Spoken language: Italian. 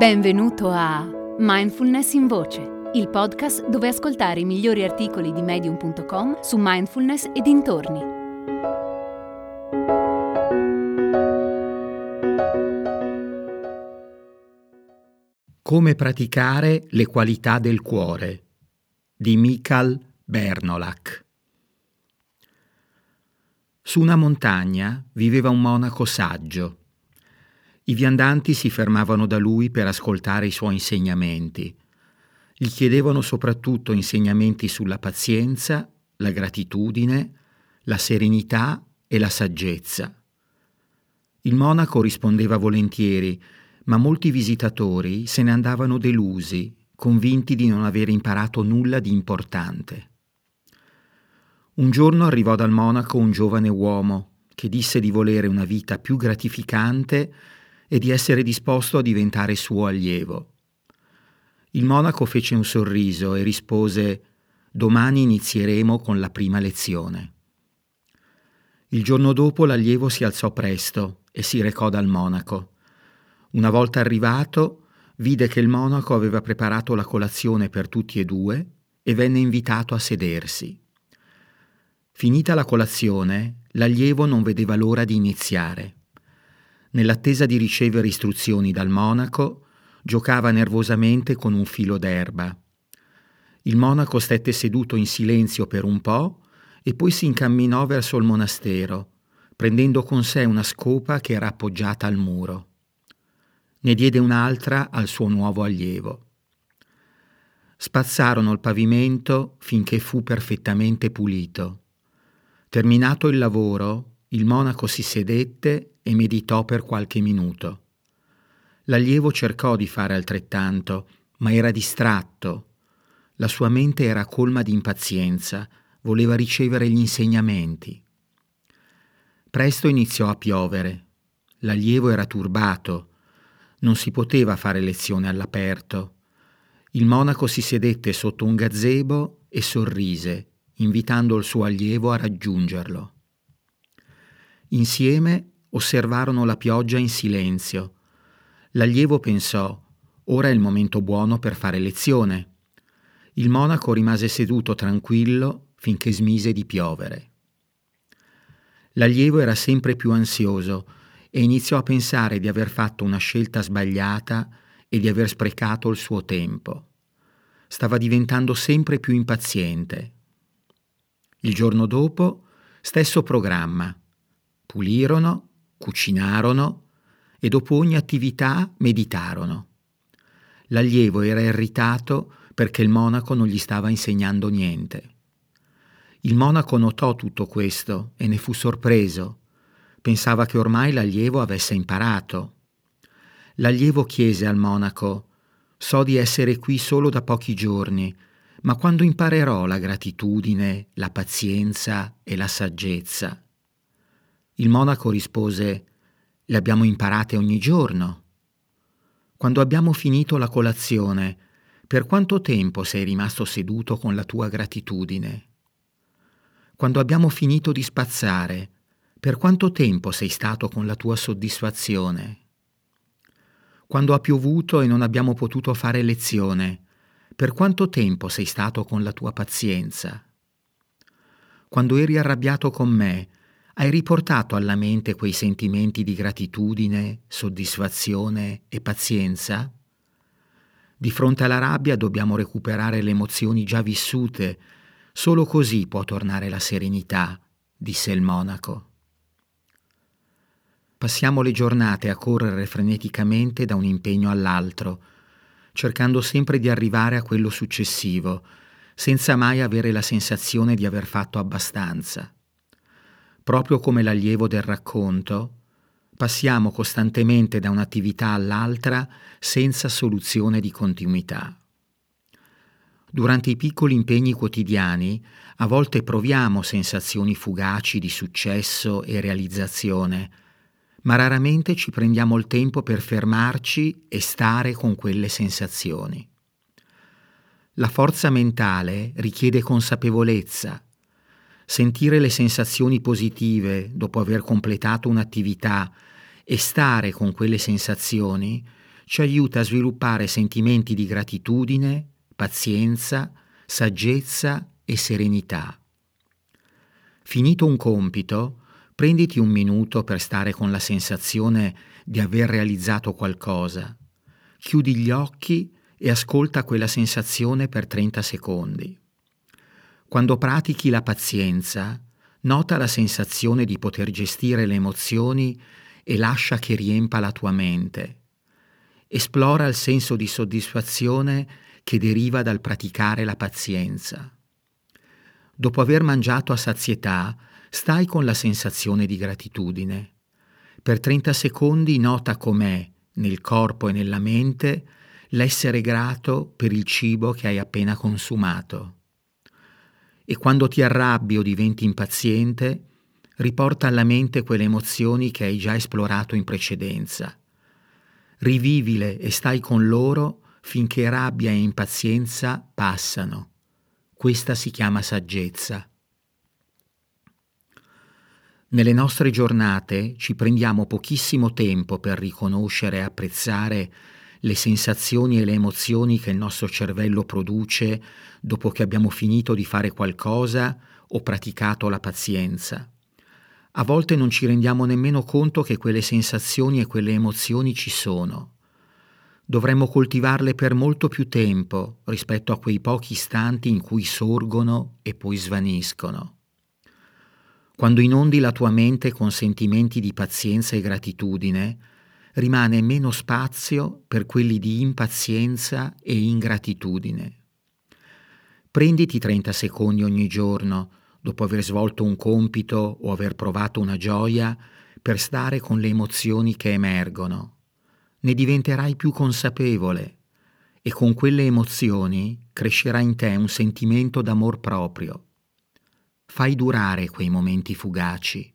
Benvenuto a Mindfulness in Voce, il podcast dove ascoltare i migliori articoli di medium.com su mindfulness e dintorni. Come praticare le qualità del cuore di Michael Bernolak. Su una montagna viveva un monaco saggio i viandanti si fermavano da lui per ascoltare i suoi insegnamenti. Gli chiedevano soprattutto insegnamenti sulla pazienza, la gratitudine, la serenità e la saggezza. Il monaco rispondeva volentieri, ma molti visitatori se ne andavano delusi, convinti di non aver imparato nulla di importante. Un giorno arrivò dal monaco un giovane uomo che disse di volere una vita più gratificante e di essere disposto a diventare suo allievo. Il monaco fece un sorriso e rispose Domani inizieremo con la prima lezione. Il giorno dopo l'allievo si alzò presto e si recò dal monaco. Una volta arrivato, vide che il monaco aveva preparato la colazione per tutti e due e venne invitato a sedersi. Finita la colazione, l'allievo non vedeva l'ora di iniziare. Nell'attesa di ricevere istruzioni dal monaco, giocava nervosamente con un filo d'erba. Il monaco stette seduto in silenzio per un po' e poi si incamminò verso il monastero, prendendo con sé una scopa che era appoggiata al muro. Ne diede un'altra al suo nuovo allievo. Spazzarono il pavimento finché fu perfettamente pulito. Terminato il lavoro, il monaco si sedette e meditò per qualche minuto. L'allievo cercò di fare altrettanto, ma era distratto. La sua mente era colma di impazienza, voleva ricevere gli insegnamenti. Presto iniziò a piovere. L'allievo era turbato. Non si poteva fare lezione all'aperto. Il monaco si sedette sotto un gazebo e sorrise, invitando il suo allievo a raggiungerlo. Insieme osservarono la pioggia in silenzio. L'allievo pensò, ora è il momento buono per fare lezione. Il monaco rimase seduto tranquillo finché smise di piovere. L'allievo era sempre più ansioso e iniziò a pensare di aver fatto una scelta sbagliata e di aver sprecato il suo tempo. Stava diventando sempre più impaziente. Il giorno dopo, stesso programma. Pulirono, cucinarono e dopo ogni attività meditarono. L'allievo era irritato perché il monaco non gli stava insegnando niente. Il monaco notò tutto questo e ne fu sorpreso. Pensava che ormai l'allievo avesse imparato. L'allievo chiese al monaco So di essere qui solo da pochi giorni, ma quando imparerò la gratitudine, la pazienza e la saggezza? Il monaco rispose Le abbiamo imparate ogni giorno. Quando abbiamo finito la colazione, per quanto tempo sei rimasto seduto con la tua gratitudine? Quando abbiamo finito di spazzare, per quanto tempo sei stato con la tua soddisfazione? Quando ha piovuto e non abbiamo potuto fare lezione, per quanto tempo sei stato con la tua pazienza? Quando eri arrabbiato con me, hai riportato alla mente quei sentimenti di gratitudine, soddisfazione e pazienza? Di fronte alla rabbia dobbiamo recuperare le emozioni già vissute, solo così può tornare la serenità, disse il monaco. Passiamo le giornate a correre freneticamente da un impegno all'altro, cercando sempre di arrivare a quello successivo, senza mai avere la sensazione di aver fatto abbastanza proprio come l'allievo del racconto, passiamo costantemente da un'attività all'altra senza soluzione di continuità. Durante i piccoli impegni quotidiani a volte proviamo sensazioni fugaci di successo e realizzazione, ma raramente ci prendiamo il tempo per fermarci e stare con quelle sensazioni. La forza mentale richiede consapevolezza, sentire le sensazioni positive dopo aver completato un'attività e stare con quelle sensazioni ci aiuta a sviluppare sentimenti di gratitudine, pazienza, saggezza e serenità. Finito un compito, prenditi un minuto per stare con la sensazione di aver realizzato qualcosa. Chiudi gli occhi e ascolta quella sensazione per 30 secondi. Quando pratichi la pazienza, nota la sensazione di poter gestire le emozioni e lascia che riempa la tua mente. Esplora il senso di soddisfazione che deriva dal praticare la pazienza. Dopo aver mangiato a sazietà, stai con la sensazione di gratitudine. Per 30 secondi nota com'è, nel corpo e nella mente, l'essere grato per il cibo che hai appena consumato. E quando ti arrabbi o diventi impaziente, riporta alla mente quelle emozioni che hai già esplorato in precedenza. Rivivile e stai con loro finché rabbia e impazienza passano. Questa si chiama saggezza. Nelle nostre giornate ci prendiamo pochissimo tempo per riconoscere e apprezzare le sensazioni e le emozioni che il nostro cervello produce dopo che abbiamo finito di fare qualcosa o praticato la pazienza. A volte non ci rendiamo nemmeno conto che quelle sensazioni e quelle emozioni ci sono. Dovremmo coltivarle per molto più tempo rispetto a quei pochi istanti in cui sorgono e poi svaniscono. Quando inondi la tua mente con sentimenti di pazienza e gratitudine, rimane meno spazio per quelli di impazienza e ingratitudine. Prenditi 30 secondi ogni giorno, dopo aver svolto un compito o aver provato una gioia, per stare con le emozioni che emergono. Ne diventerai più consapevole e con quelle emozioni crescerà in te un sentimento d'amor proprio Fai durare quei momenti fugaci.